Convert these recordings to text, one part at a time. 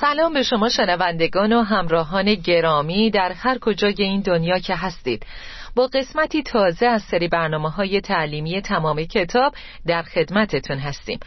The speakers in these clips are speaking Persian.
سلام به شما شنوندگان و همراهان گرامی در هر کجای این دنیا که هستید. با قسمتی تازه از سری برنامه های تعلیمی تمام کتاب در خدمتتون هستیم.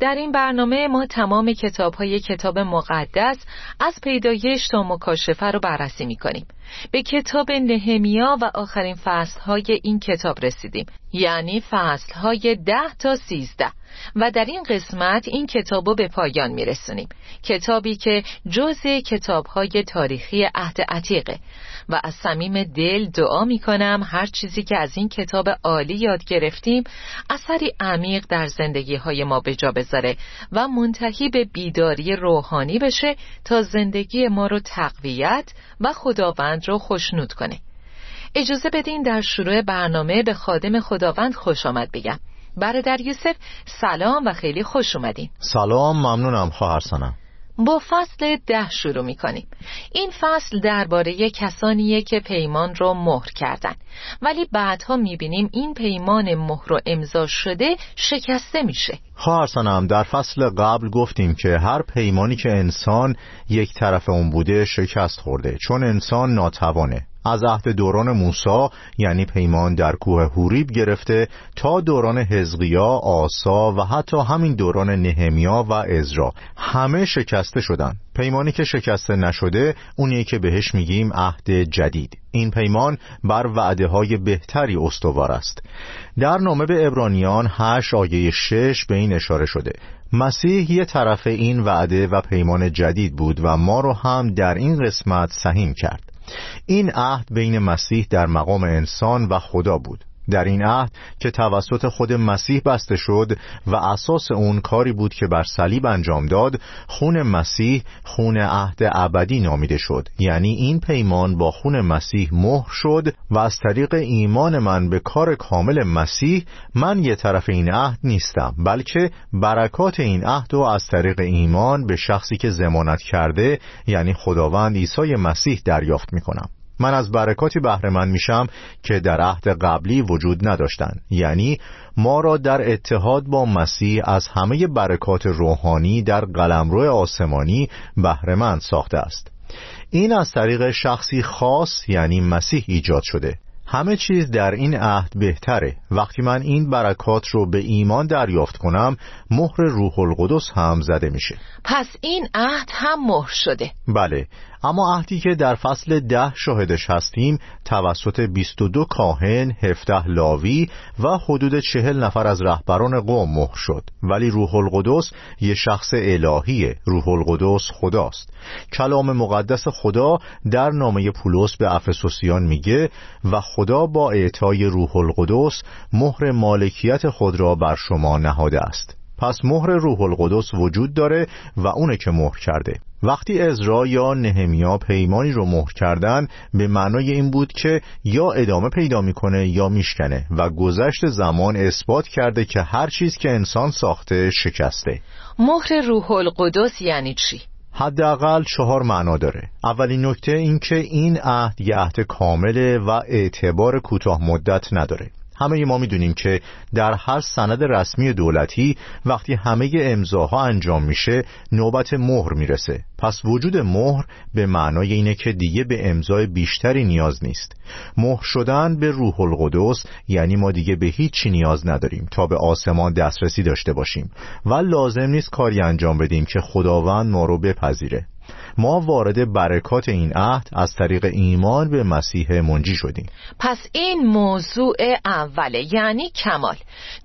در این برنامه ما تمام کتاب های کتاب مقدس از پیدایش تا مکاشفه رو بررسی می کنیم به کتاب نهمیا و آخرین فصل های این کتاب رسیدیم. یعنی فصل های ده تا سیزده. و در این قسمت این کتاب رو به پایان می رسونیم کتابی که جز کتاب های تاریخی عهد عتیقه. و از صمیم دل دعا می کنم هر چیزی که از این کتاب عالی یاد گرفتیم اثری عمیق در زندگی های ما به جا بذاره و منتهی به بیداری روحانی بشه تا زندگی ما رو تقویت و خداوند رو خوشنود کنه. اجازه بدین در شروع برنامه به خادم خداوند خوش آمد بگم. برادر یوسف سلام و خیلی خوش اومدین. سلام ممنونم خواهر سنم با فصل ده شروع می کنیم این فصل درباره کسانیه که پیمان رو مهر کردن. ولی بعدها می بینیم این پیمان مهر و امضا شده شکسته میشه. خواهرسانم در فصل قبل گفتیم که هر پیمانی که انسان یک طرف اون بوده شکست خورده. چون انسان ناتوانه از عهد دوران موسی یعنی پیمان در کوه هوریب گرفته تا دوران حزقیا، آسا و حتی همین دوران نهمیا و ازرا همه شکسته شدن. پیمانی که شکسته نشده اونیه که بهش میگیم عهد جدید. این پیمان بر وعده های بهتری استوار است. در نامه به ابرانیان 8 آیه 6 به این اشاره شده. مسیح یه طرف این وعده و پیمان جدید بود و ما رو هم در این قسمت سهیم کرد. این عهد بین مسیح در مقام انسان و خدا بود. در این عهد که توسط خود مسیح بسته شد و اساس اون کاری بود که بر صلیب انجام داد خون مسیح خون عهد ابدی نامیده شد. یعنی این پیمان با خون مسیح مهر شد و از طریق ایمان من به کار کامل مسیح من یه طرف این عهد نیستم بلکه برکات این عهد و از طریق ایمان به شخصی که زمانت کرده یعنی خداوند عیسی مسیح دریافت می‌کنم. من از برکاتی بهره من میشم که در عهد قبلی وجود نداشتند. یعنی ما را در اتحاد با مسیح از همه برکات روحانی در قلمرو آسمانی بهره ساخته است. این از طریق شخصی خاص یعنی مسیح ایجاد شده. همه چیز در این عهد بهتره. وقتی من این برکات رو به ایمان دریافت کنم مهر روح القدس هم زده میشه. پس این عهد هم مهر شده. بله اما عهدی که در فصل ده شاهدش هستیم توسط 22 کاهن، 17 لاوی و حدود چهل نفر از رهبران قوم مهر شد. ولی روح القدس یه شخص الهیه. روح القدس خداست. کلام مقدس خدا در نامه پولس به افسوسیان میگه و خدا با اعطای روح القدس مهر مالکیت خود را بر شما نهاده است. پس مهر روح القدس وجود داره و اونه که مهر کرده. وقتی ازرا یا نهمیا پیمانی رو مهر کردن به معنای این بود که یا ادامه پیدا می‌کنه یا میشکنه و گذشت زمان اثبات کرده که هر چیز که انسان ساخته شکسته. مهر روح القدس یعنی چی؟ حداقل چهار معنا داره. اولین نکته این که این عهد یه عهد کامله و اعتبار کوتاه مدت نداره. همه ما می‌دونیم که در هر سند رسمی دولتی وقتی همه امضاها انجام میشه نوبت مهر می‌رسه. پس وجود مهر به معنای اینه که دیگه به امضای بیشتری نیاز نیست. مهر شدن به روح القدس یعنی ما دیگه به هیچی نیاز نداریم تا به آسمان دسترسی داشته باشیم. و لازم نیست کاری انجام بدیم که خداوند ما رو بپذیره. ما وارد برکات این عهد از طریق ایمان به مسیح منجی شدیم. پس این موضوع اوله یعنی کمال.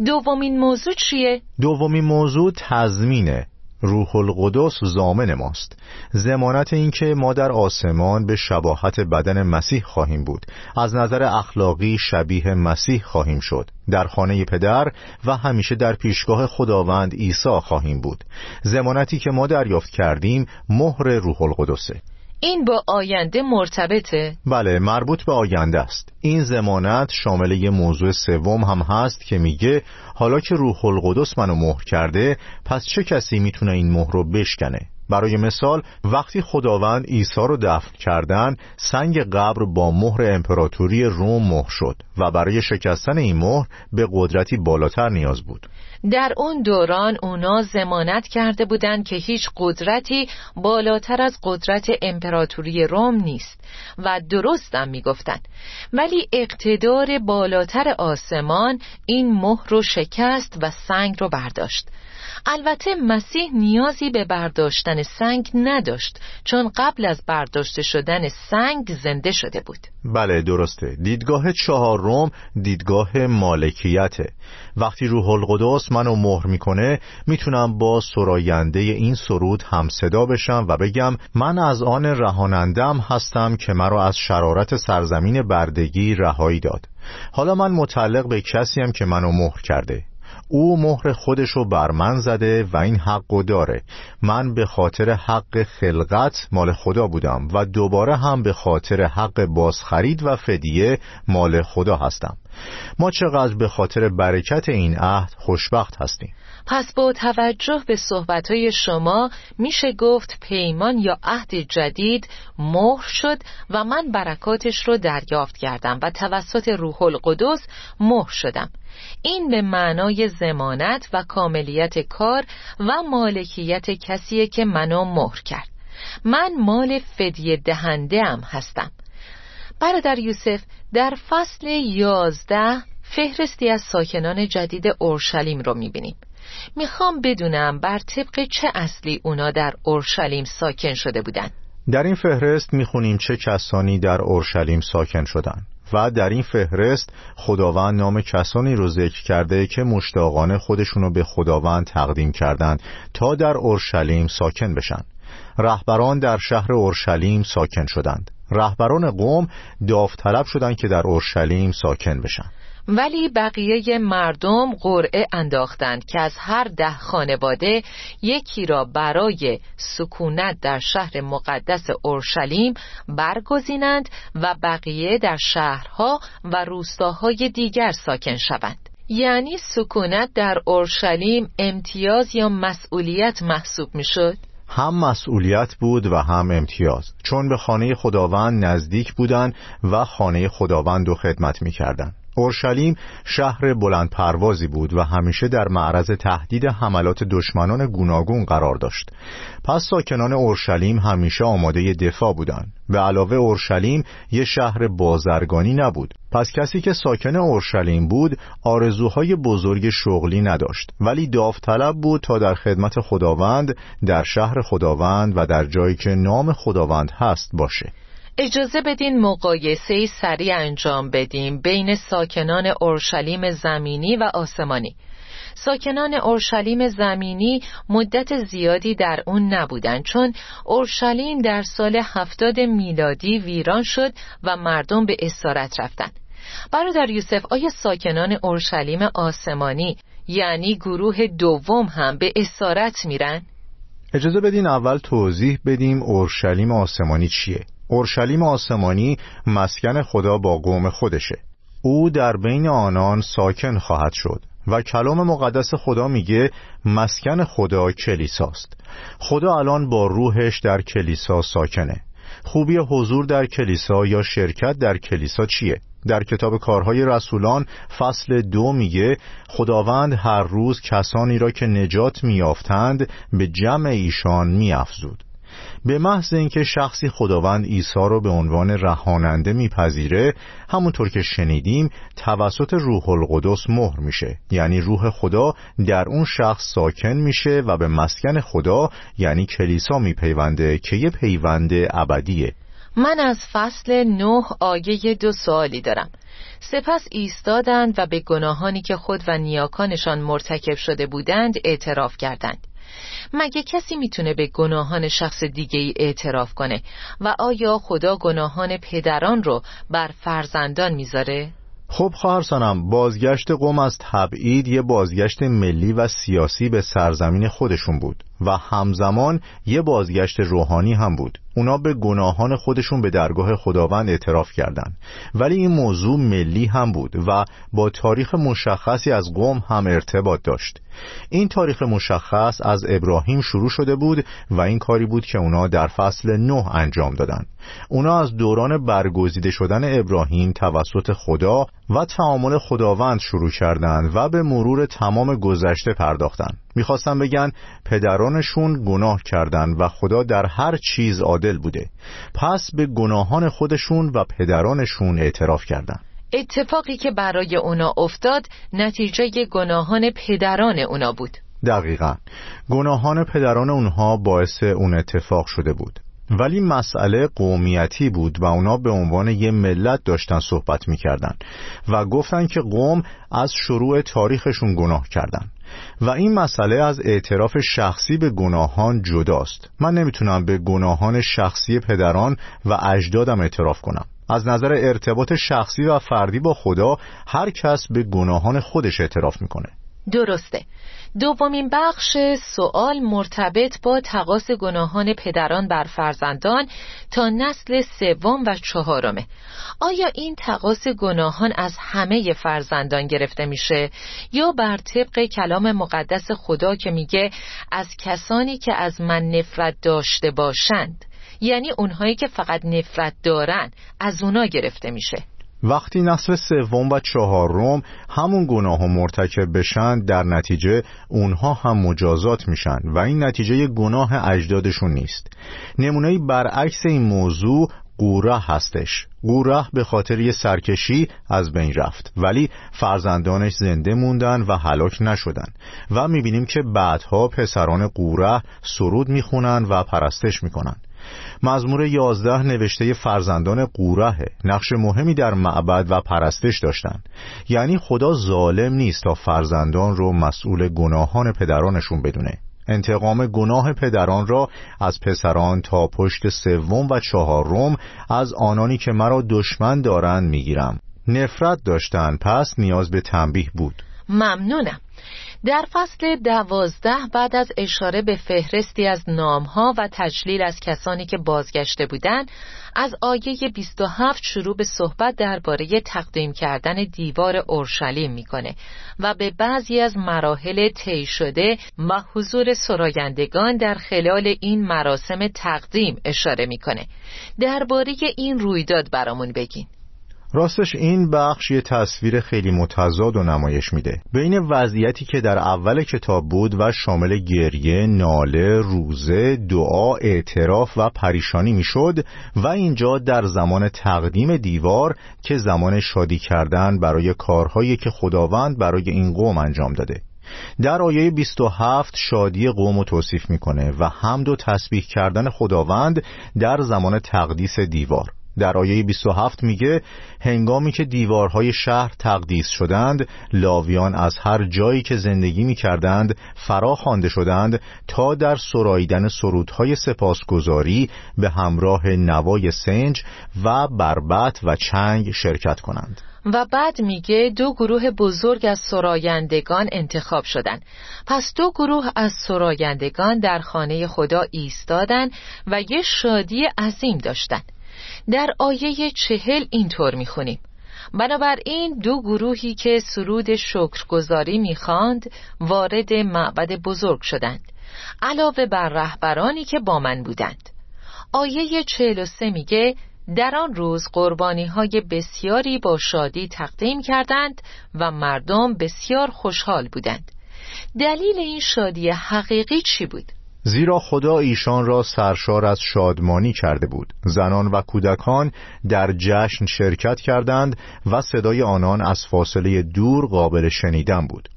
دومین موضوع چیه؟ دومین موضوع تضمینه. روح القدس زامن ماست. زمانت اینکه ما در آسمان به شباهت بدن مسیح خواهیم بود. از نظر اخلاقی شبیه مسیح خواهیم شد. در خانه پدر و همیشه در پیشگاه خداوند عیسی خواهیم بود. زمانتی که ما دریافت کردیم مهر روح القدسه این با آینده مرتبطه؟ بله مربوط به آینده است. این زمانت شامل یه موضوع سوم هم هست که میگه حالا که روح القدس منو مهر کرده پس چه کسی می‌تونه این مهر رو بشکنه؟ برای مثال وقتی خداوند عیسی رو دفن کردن سنگ قبر با مهر امپراتوری روم مهر شد و برای شکستن این مهر به قدرتی بالاتر نیاز بود. در اون دوران اونا زمانت کرده بودند که هیچ قدرتی بالاتر از قدرت امپراتوری روم نیست و درستم می‌گفتند. ولی اقتدار بالاتر آسمان این مهر رو شکست و سنگ رو برداشت. البته مسیح نیازی به برداشتن سنگ نداشت چون قبل از برداشته شدن سنگ زنده شده بود. بله درسته. دیدگاه چهارم دیدگاه مالکیته. وقتی روح القدس منو مهر می‌کنه می‌تونم با سراینده این سرود هم صدا بشم و بگم من از آن رهانندم هستم که مرا از شرارت سرزمین بردگی رهایی داد. حالا من متعلق به کسی هم که منو مهر کرده. او مهر خودشو بر من زده و این حقو داره. من به خاطر حق خلقت مال خدا بودم و دوباره هم به خاطر حق بازخرید و فدیه مال خدا هستم. ما چقدر به خاطر برکت این عهد خوشبخت هستیم. پس با توجه به صحبتهای شما میشه گفت پیمان یا عهد جدید مهر شد و من برکاتش رو دریافت کردم و توسط روح القدس مهر شدم. این به معنای زمانت و کاملیت کار و مالکیت کسیه که منو مهر کرد. من مال فدیه دهنده هم هستم. برادر یوسف در فصل یازده فهرستی از ساکنان جدید اورشلیم رو می‌بینیم. می‌خوام بدونم بر طبق چه اصلی اونا در اورشلیم ساکن شده بودن. در این فهرست می‌خونیم چه کسانی در اورشلیم ساکن شدن و در این فهرست خداوند نام کسانی رو ذکر کرده که مشتاقانه خودشونو به خداوند تقدیم کردند تا در اورشلیم ساکن بشن. رهبران در شهر اورشلیم ساکن شدند. رهبران قوم داوطلب شدند که در اورشلیم ساکن بشن. ولی بقیه مردم قرعه انداختند که از هر ده خانواده یکی را برای سکونت در شهر مقدس اورشلیم برگزینند و بقیه در شهرها و روستاهای دیگر ساکن شوند. یعنی سکونت در اورشلیم امتیاز یا مسئولیت محسوب می‌شد؟ هم مسئولیت بود و هم امتیاز چون به خانه خداوند نزدیک بودند و خانه خداوند رو خدمت می‌کردند. اورشلیم شهر بلند پروازی بود و همیشه در معرض تهدید حملات دشمنان گوناگون قرار داشت. پس ساکنان اورشلیم همیشه آماده دفاع بودند به علاوه اورشلیم یه شهر بازرگانی نبود. پس کسی که ساکن اورشلیم بود آرزوهای بزرگ شغلی نداشت. ولی داوطلب بود تا در خدمت خداوند در شهر خداوند و در جایی که نام خداوند هست باشه. اجازه بدین مقایسه سریع انجام بدیم بین ساکنان اورشلیم زمینی و آسمانی. ساکنان اورشلیم زمینی مدت زیادی در اون نبودند چون اورشلیم در سال هفتاد میلادی ویران شد و مردم به اسارت رفتند برادر یوسف آیا ساکنان اورشلیم آسمانی یعنی گروه دوم هم به اسارت میرن؟ اجازه بدین اول توضیح بدیم اورشلیم آسمانی چیه. اورشلیم آسمانی مسکن خدا با قوم خودشه. او در بین آنان ساکن خواهد شد و کلام مقدس خدا میگه مسکن خدا کلیساست. خدا الان با روحش در کلیسا ساکنه. خوبی حضور در کلیسا یا شرکت در کلیسا چیه؟ در کتاب کارهای رسولان فصل دو میگه خداوند هر روز کسانی را که نجات میافتند به جمع ایشان میافزود. به محض اینکه شخصی خداوند عیسی رو به عنوان رهاننده میپذیره همونطور که شنیدیم توسط روح القدس مهر میشه. یعنی روح خدا در اون شخص ساکن میشه و به مسکن خدا یعنی کلیسا میپیونده که یه پیوند ابدیه. من از فصل نه آیه دو سوالی دارم. سپس ایستادند و به گناهانی که خود و نیاکانشان مرتکب شده بودند اعتراف کردند. مگه کسی می‌تونه به گناهان شخص دیگه ای اعتراف کنه و آیا خدا گناهان پدران رو بر فرزندان می‌ذاره؟ خب خواهر بازگشت قوم از تبعید یه بازگشت ملی و سیاسی به سرزمین خودشون بود و همزمان یه بازگشت روحانی هم بود. اونا به گناهان خودشون به درگاه خداوند اعتراف کردند. ولی این موضوع ملی هم بود و با تاریخ مشخصی از قوم هم ارتباط داشت. این تاریخ مشخص از ابراهیم شروع شده بود و این کاری بود که اونا در فصل نه انجام دادن اونا از دوران برگزیده شدن ابراهیم توسط خدا و تعامل خداوند شروع کردند و به مرور تمام گذشته پرداختند. می‌خواستن بگن پدرانشون گناه کردند و خدا در هر چیز عادل بوده. پس به گناهان خودشون و پدرانشون اعتراف کردند. اتفاقی که برای اونا افتاد نتیجه گناهان پدران اونا بود. دقیقا. گناهان پدران اونها باعث اون اتفاق شده بود. ولی مسئله قومیتی بود و اونا به عنوان یه ملت داشتن صحبت می‌کردن و گفتن که قوم از شروع تاریخشون گناه کردن. و این مسئله از اعتراف شخصی به گناهان جداست. من نمی‌تونم به گناهان شخصی پدران و اجدادم اعتراف کنم. از نظر ارتباط شخصی و فردی با خدا هر کس به گناهان خودش اعتراف می‌کنه. درسته. دومین بخش سوال مرتبط با تقاس گناهان پدران بر فرزندان تا نسل سوم و چهارمه. آیا این تقاس گناهان از همه فرزندان گرفته میشه یا بر طبق کلام مقدس خدا که میگه از کسانی که از من نفرت داشته باشند؟ یعنی اونهایی که فقط نفرت دارن از اونا گرفته میشه. وقتی نسل سوم و چهارم همون گناه مرتکب بشن در نتیجه اونها هم مجازات میشن و این نتیجه گناه اجدادشون نیست. نمونه برعکس این موضوع قوره هستش. قوره به خاطر یه سرکشی از بین رفت ولی فرزندانش زنده موندن و هلاک نشدن و می‌بینیم که بعدها پسران قوره سرود می‌خونن و پرستش می‌کنن. مزمور یازده نوشته فرزندان قوره نقش مهمی در معبد و پرستش داشتند یعنی خدا ظالم نیست تا فرزندان رو مسئول گناهان پدرانشون بدونه. انتقام گناه پدران را از پسران تا پشت سوم و چهارم از آنانی که مرا دشمن دارند می‌گیرم. نفرت داشتن پس نیاز به تنبیه بود. ممنونم. در فصل دوازده بعد از اشاره به فهرستی از نامها و تجلیل از کسانی که بازگشته بودند از آیه 27 شروع به صحبت درباره تقدیم کردن دیوار اورشلیم می‌کنه و به بعضی از مراحل طی شده و حضور سرایندگان در خلال این مراسم تقدیم اشاره می‌کنه. درباره این رویداد برامون بگین. راستش این بخش یه تصویر خیلی متضاد و نمایش میده. بین وضعیتی که در اول کتاب بود و شامل گریه، ناله، روزه، دعا، اعتراف و پریشانی می‌شد و اینجا در زمان تقدیم دیوار که زمان شادی کردن برای کارهایی که خداوند برای این قوم انجام داده. در آیه 27 شادی قوم رو توصیف می‌کنه و حمد و تسبیح کردن خداوند در زمان تقدیس دیوار. در آیه 27 میگه هنگامی که دیوارهای شهر تقدیس شدند لاویان از هر جایی که زندگی می‌کردند فرا خوانده شدند تا در سراییدن سرودهای سپاسگزاری به همراه نوای سنج و بربت و چنگ شرکت کنند و بعد میگه دو گروه بزرگ از سرایندگان انتخاب شدند. پس دو گروه از سرایندگان در خانه خدا ایستادن و یه شادی عظیم داشتند در آیه چهل اینطور می‌خونیم. بنابراین دو گروهی که سرود شکرگزاری می‌خواند وارد معبد بزرگ شدند علاوه بر رهبرانی که با من بودند. آیه چهل و سه میگه در آن روز قربانی های بسیاری با شادی تقدیم کردند و مردم بسیار خوشحال بودند. دلیل این شادی حقیقی چی بود؟ زیرا خدا ایشان را سرشار از شادمانی کرده بود. زنان و کودکان در جشن شرکت کردند و صدای آنان از فاصله دور قابل شنیدن بود.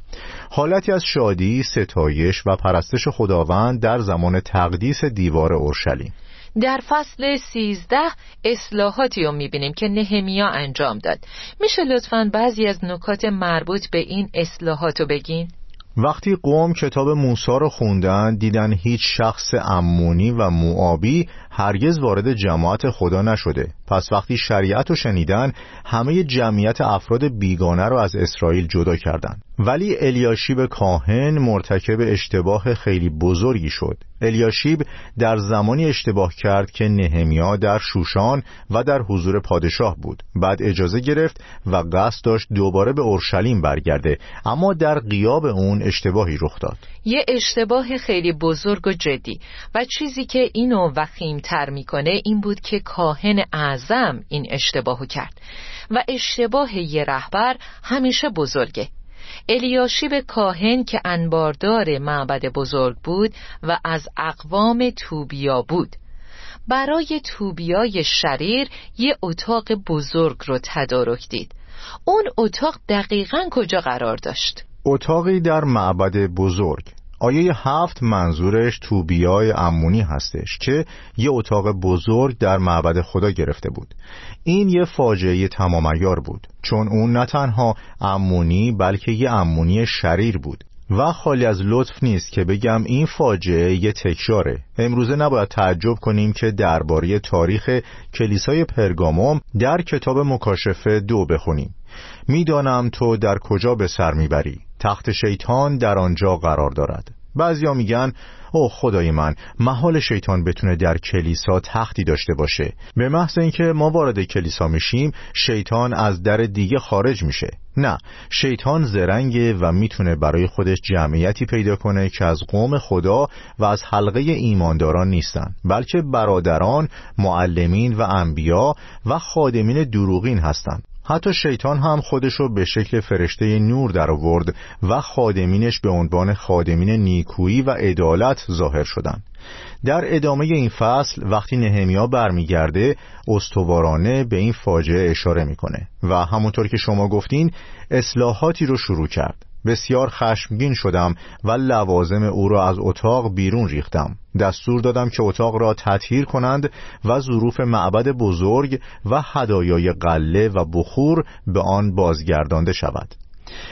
حالتی از شادی، ستایش و پرستش خداوند در زمان تقدیس دیوار اورشلیم. در فصل سیزده اصلاحاتی رو می‌بینیم که نهمیا انجام داد. میشه لطفا بعضی از نکات مربوط به این اصلاحات رو بگین؟ وقتی قوم کتاب موسا رو خوندن دیدن هیچ شخص امونی و موابی هرگز وارد جماعت خدا نشده پس وقتی شریعت رو شنیدن همه جمعیت افراد بیگانه رو از اسرائیل جدا کردند. ولی الیاشیب کاهن مرتکب اشتباه خیلی بزرگی شد. الیاشیب در زمانی اشتباه کرد که نهمیا در شوشان و در حضور پادشاه بود. بعد اجازه گرفت و قصد داشت دوباره به اورشلیم برگرده اما در قیاب اون اشتباهی رخ داد. یه اشتباه خیلی بزرگ و جدی و چیزی که اینو وخیمتر می‌کنه این بود که کاهن اعظم این اشتباهو کرد. و اشتباه یه رهبر همیشه بزرگه. الیاشیب کاهن که انباردار معبد بزرگ بود و از اقوام توبیا بود. برای توبیای شریر یه اتاق بزرگ رو تدارک دید. اون اتاق دقیقا کجا قرار داشت؟ اتاقی در معبد بزرگ. آیه هفت منظورش توبیای امونی هستش که یه اتاق بزرگ در معبد خدا گرفته بود. این یه فاجعه تمام بود چون اون نه تنها امونی بلکه یه امونی شریر بود. و خالی از لطف نیست که بگم این فاجعه یه تکراره. امروزه نباید تعجب کنیم که درباره تاریخ کلیسای پرگاموم در کتاب مکاشفه دو بخونیم. می‌دانم تو در کجا به سر می‌بری. تخت شیطان در آنجا قرار دارد. بعضیا میگن او خدای من محال شیطان بتونه در کلیسا تختی داشته باشه. به محض اینکه ما وارد کلیسا میشیم شیطان از در دیگه خارج میشه. نه شیطان زرنگه و می‌تونه برای خودش جمعیتی پیدا کنه که از قوم خدا و از حلقه ایمانداران نیستن بلکه برادران معلمین و انبیا و خادمین دروغین هستند حتی شیطان هم خودشو به شکل فرشته نور در آورد و خادمینش به عنوان خادمین نیکویی و عدالت ظاهر شدند. در ادامه این فصل وقتی نهمیا برمیگرده استوارانه به این فاجعه اشاره می‌کنه و همونطور که شما گفتین اصلاحاتی رو شروع کرد بسیار خشمگین شدم و لوازم او را از اتاق بیرون ریختم. دستور دادم که اتاق را تطهیر کنند و ظروف معبد بزرگ و هدایای قله و بخور به آن بازگردانده شود.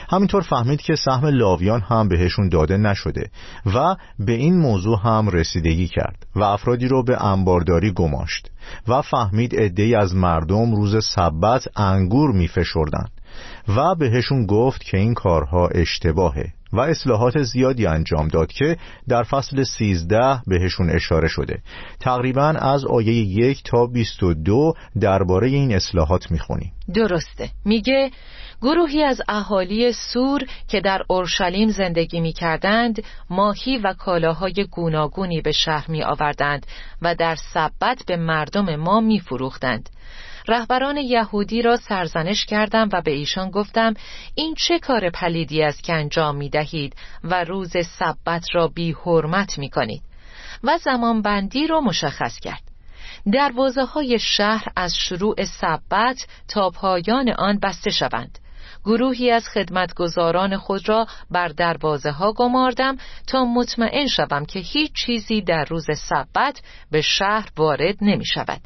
همینطور فهمید که سهم لاویان هم بهشون داده نشده و به این موضوع هم رسیدگی کرد و افرادی رو به انبارداری گماشت و فهمید عدهای از مردم روز سبت انگور میفشردند. و بهشون گفت که این کارها اشتباهه و اصلاحات زیادی انجام داد که در فصل 13 بهشون اشاره شده. تقریبا از آیه یک تا 22 درباره این اصلاحات می‌خونیم. درسته. میگه گروهی از اهالی سور که در اورشلیم زندگی می کردند ماهی و کالاهای گوناگونی به شهر می آوردند و در سبت به مردم ما می فروختند. رهبران یهودی را سرزنش کردم و به ایشان گفتم این چه کار پلیدی است که انجام می دهید و روز سبت را بی حرمت می کنید و زمان بندی را مشخص کرد. دروازه های شهر از شروع سبت تا پایان آن بسته شوند. گروهی از خدمتگزاران خود را بر دروازه ها گماردم تا مطمئن شوم که هیچ چیزی در روز سبت به شهر وارد نمی شود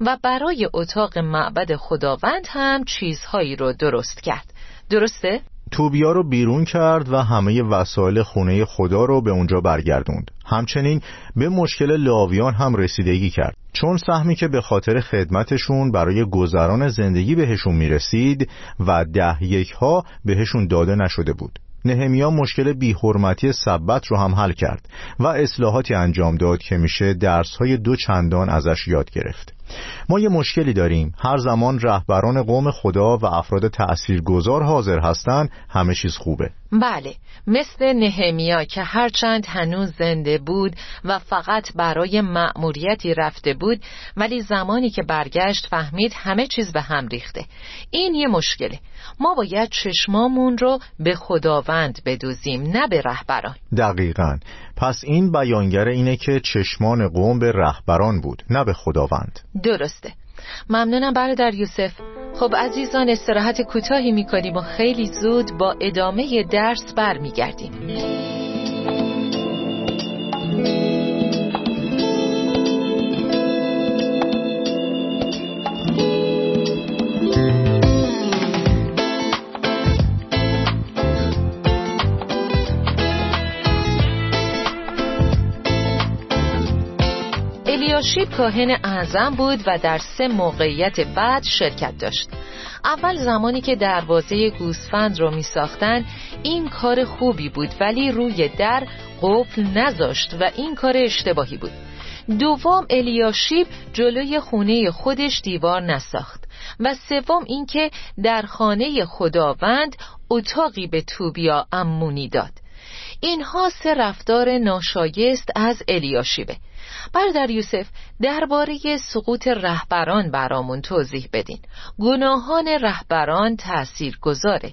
و برای اتاق معبد خداوند هم چیزهایی رو درست کرد. درسته؟ توبیا رو بیرون کرد و همه وسایل خونه خدا رو به اونجا برگردوند. همچنین به مشکل لاویان هم رسیدگی کرد. چون سهمی که به خاطر خدمتشون برای گذران زندگی بهشون می‌رسید و ده یک ها بهشون داده نشده بود. نهمیا مشکل بیحرمتی سبت رو هم حل کرد و اصلاحاتی انجام داد که میشه درسهای دو چندان ازش یاد گرفت. ما یه مشکلی داریم. هر زمان رهبران قوم خدا و افراد تأثیرگذار حاضر هستند همه چیز خوبه. بله. مثل نهمیا که هرچند هنوز زنده بود و فقط برای مأموریتی رفته بود ولی زمانی که برگشت فهمید همه چیز به هم ریخته. این یه مشکله. ما باید چشمامون رو به خداوند بدوزیم نه به رهبران. دقیقا. پس این بیانگر اینه که چشمان قوم به رهبران بود نه به خداوند. درسته. ممنونم برادر یوسف. خب عزیزان استراحت کوتاهی می‌کنیم و خیلی زود با ادامه درس برمیگردیم. الیاشیب کاهن اعظم بود و در سه موقعیت بعد شرکت داشت. اول زمانی که دروازه گوسفند رو می ساختن این کار خوبی بود ولی روی در قفل نذاشت و این کار اشتباهی بود. دوم الیاشیب جلوی خونه خودش دیوار نساخت و سوم اینکه در خانه خداوند اتاقی به توبیا امونی داد. اینها سه رفتار ناشایست از الیاشیبه. برادر یوسف درباره سقوط رهبران برامون توضیح بدین گناهان رهبران تأثیر گذاره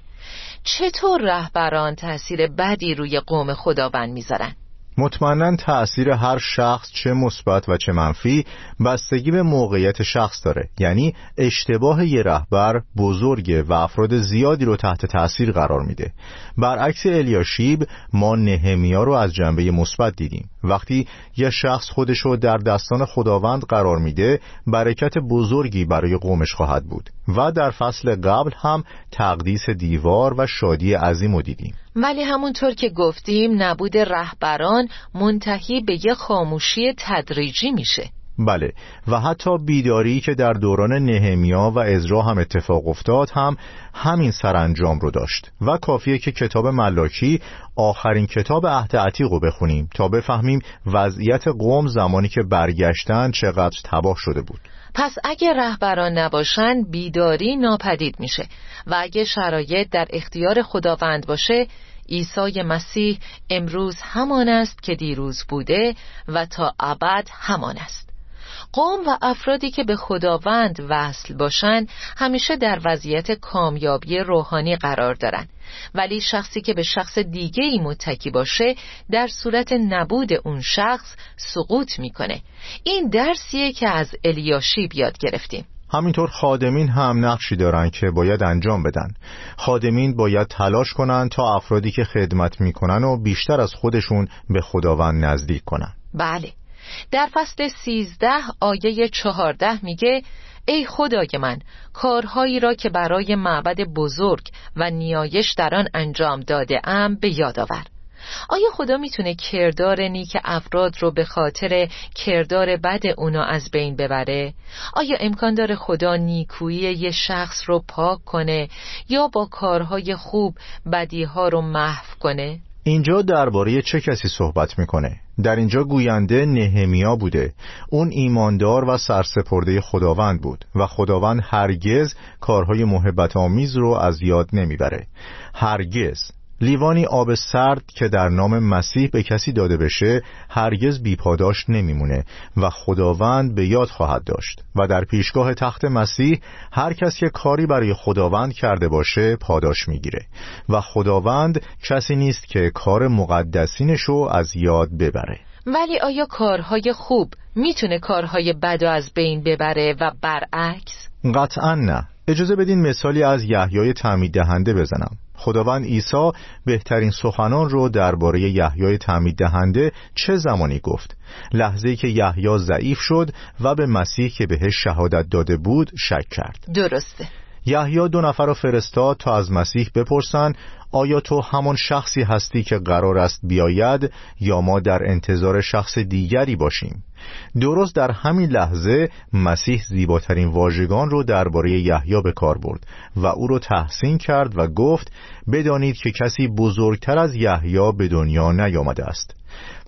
چطور رهبران تأثیر بدی روی قوم خداوند می‌ذارن؟ مطمئنا تأثیر هر شخص چه مثبت و چه منفی بستگی به موقعیت شخص داره. یعنی اشتباه یه رهبر بزرگه و افراد زیادی رو تحت تأثیر قرار میده. برعکس الیاشیب ما نهمیا رو از جنبه مثبت دیدیم. وقتی یه شخص خودش رو در دستان خداوند قرار میده برکت بزرگی برای قومش خواهد بود. و در فصل قبل هم تقدیس دیوار و شادی عظیم رو دیدیم. ولی همونطور که گفتیم نبود رهبران منتهی به یه خاموشی تدریجی میشه. بله و حتی بیداری که در دوران نهمیا و ازرا هم اتفاق افتاد هم همین سرانجام رو داشت. و کافیه که کتاب ملاکی آخرین کتاب عهد عتیق رو بخونیم تا بفهمیم وضعیت قوم زمانی که برگشتن چقدر تباه شده بود. پس اگه رهبران نباشن بیداری ناپدید میشه. و اگه شرایط در اختیار خداوند باشه عیسی مسیح امروز همان است که دیروز بوده و تا ابد همان است. قوم و افرادی که به خداوند وصل باشند همیشه در وضعیت کامیابی روحانی قرار دارند ولی شخصی که به شخص دیگه ای متکی باشه در صورت نبود اون شخص سقوط می‌کنه. این درسیه که از الیاشیب یاد گرفتیم. همینطور خادمین هم نقشی دارن که باید انجام بدن. خادمین باید تلاش کنن تا افرادی که خدمت می‌کنن و بیشتر از خودشون به خداوند نزدیک کنن. بله. در فصل سیزده آیه چهارده میگه ای خدای من کارهایی را که برای معبد بزرگ و نیایش در آن انجام داده ام به یاد آور. آیا خدا می‌تونه کردار نیک افراد رو به خاطر کردار بد اونا از بین ببره؟ آیا امکان داره خدا نیکویی یه شخص رو پاک کنه یا با کارهای خوب بدیها رو محو کنه؟ اینجا درباره چه کسی صحبت می‌کنه؟ در اینجا گوینده نهمیا بوده اون ایماندار و سرسپرده خداوند بود و خداوند هرگز کارهای محبت آمیز رو از یاد نمی‌بره هرگز لیوانی آب سرد که در نام مسیح به کسی داده بشه هرگز بیپاداش نمیمونه و خداوند به یاد خواهد داشت و در پیشگاه تخت مسیح هر کس که کاری برای خداوند کرده باشه پاداش می‌گیره و خداوند کسی نیست که کار مقدسینشو از یاد ببره. ولی آیا کارهای خوب می‌تونه کارهای بد از بین ببره و برعکس؟ قطعا نه. اجازه بدین مثالی از یحیای تعمید دهنده بزنم. خداوند عیسی بهترین سخنان رو درباره یحیای تعمید دهنده چه زمانی گفت. لحظه که یحیی ضعیف شد و به مسیح که بهش شهادت داده بود شک کرد. درسته. یحیی دو نفر رو فرستاد تا از مسیح بپرسن آیا تو همان شخصی هستی که قرار است بیاید یا ما در انتظار شخص دیگری باشیم؟ درست در همین لحظه مسیح زیباترین واژگان رو درباره یحیی به کار برد و او رو تحسین کرد و گفت بدانید که کسی بزرگتر از یحیی به دنیا نیامده است.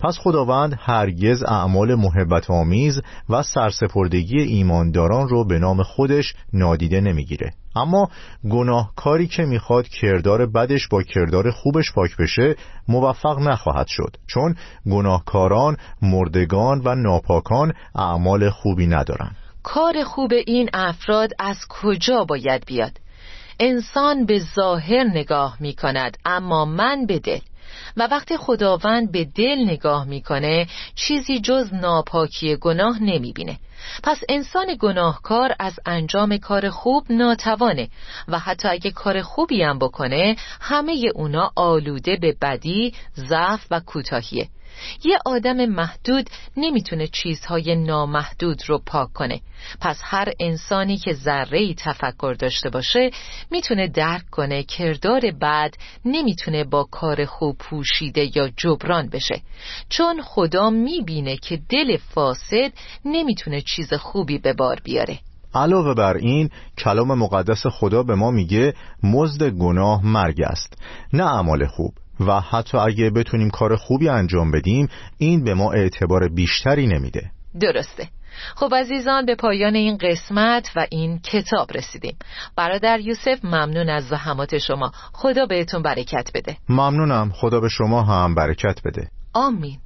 پس خداوند هرگز اعمال محبت آمیز و سرسپردگی ایمانداران رو به نام خودش نادیده نمی‌گیره. اما گناهکاری که می‌خواد کردار بدش با کردار خوبش پاک بشه موفق نخواهد شد. چون گناهکاران مردگان و ناپاکان اعمال خوبی ندارن. کار خوب این افراد از کجا باید بیاد؟ انسان به ظاهر نگاه می کند اما من به دل. و وقتی خداوند به دل نگاه می‌کنه چیزی جز ناپاکی گناه نمی‌بینه. پس انسان گناهکار از انجام کار خوب ناتوانه و حتی اگه کار خوبی هم بکنه همه اونا آلوده به بدی، ضعف و کوتاهیه. یه آدم محدود نمی‌تونه چیزهای نامحدود رو پاک کنه. پس هر انسانی که ذره تفکر داشته باشه می‌تونه درک کنه کردار بد نمی‌تونه با کار خوب پوشیده یا جبران بشه. چون خدا می‌بینه که دل فاسد نمی‌تونه چیز خوبی به بار بیاره. علاوه بر این کلام مقدس خدا به ما میگه مزد گناه مرگ است نه اعمال خوب. و حتی اگه بتونیم کار خوبی انجام بدیم این به ما اعتبار بیشتری نمیده. درسته. خب عزیزان به پایان این قسمت و این کتاب رسیدیم. برادر یوسف ممنون از زحمات شما. خدا بهتون برکت بده. ممنونم. خدا به شما هم برکت بده. آمین.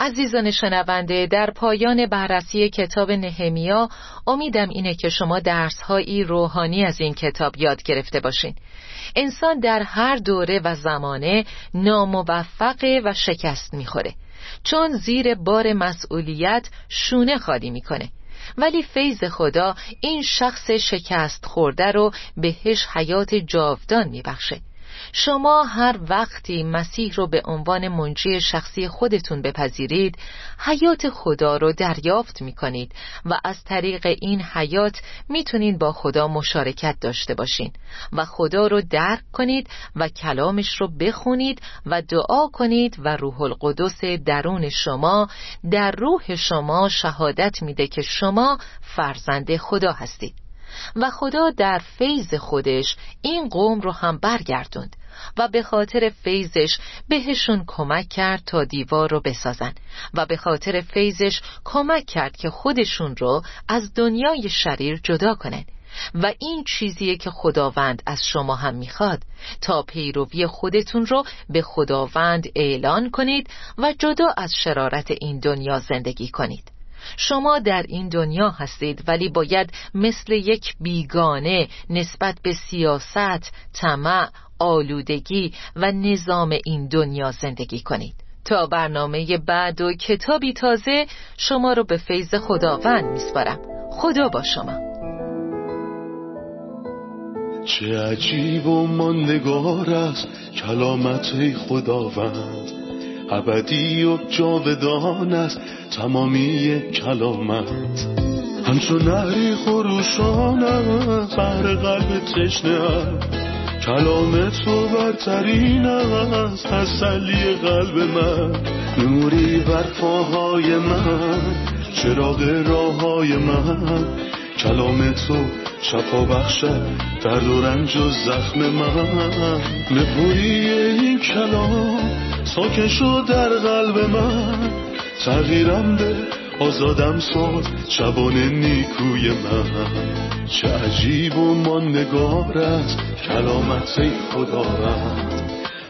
عزیزان شنونده در پایان بررسی کتاب نهمیا امیدم اینه که شما درسهایی روحانی از این کتاب یاد گرفته باشین. انسان در هر دوره و زمانه ناموفقه و شکست می‌خوره. چون زیر بار مسئولیت شونه خالی می‌کنه. ولی فیض خدا این شخص شکست خورده رو بهش حیات جاودان میبخشه. شما هر وقتی مسیح رو به عنوان منجی شخصی خودتون بپذیرید حیات خدا رو دریافت می کنید و از طریق این حیات می‌تونید با خدا مشارکت داشته باشین و خدا رو درک کنید و کلامش رو بخونید و دعا کنید و روح القدس درون شما در روح شما شهادت میده که شما فرزند خدا هستید. و خدا در فیض خودش این قوم رو هم برگردوند و به خاطر فیضش بهشون کمک کرد تا دیوار رو بسازن و به خاطر فیضش کمک کرد که خودشون رو از دنیای شریر جدا کنن. و این چیزیه که خداوند از شما هم می‌خواد. تا پیروی خودتون رو به خداوند اعلان کنید و جدا از شرارت این دنیا زندگی کنید. شما در این دنیا هستید ولی باید مثل یک بیگانه نسبت به سیاست، طمع، آلودگی و نظام این دنیا زندگی کنید. تا برنامه بعد و کتابی تازه شما رو به فیض خداوند میسپارم. خدا با شما. چه عجیب و ماندگار است کلامت خداوند. ابدی و جاودان است تمامی کلامت. همچون نهری خروشان است بر قلب تشنه کلام تو برترین است تسلی قلب من. نوری بر پاهای من چراغ راه های من. کلام تو شفا بخشد درد و رنج و زخم من. نپوری این کلام ساکن شد در قلب من. تغییرم به آزادم ساز شبان نیکوی من. چه عجیب و ماندگار است کلامت خدا رد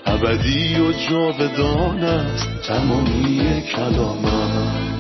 ابدی و جاودان است تمامی کلامت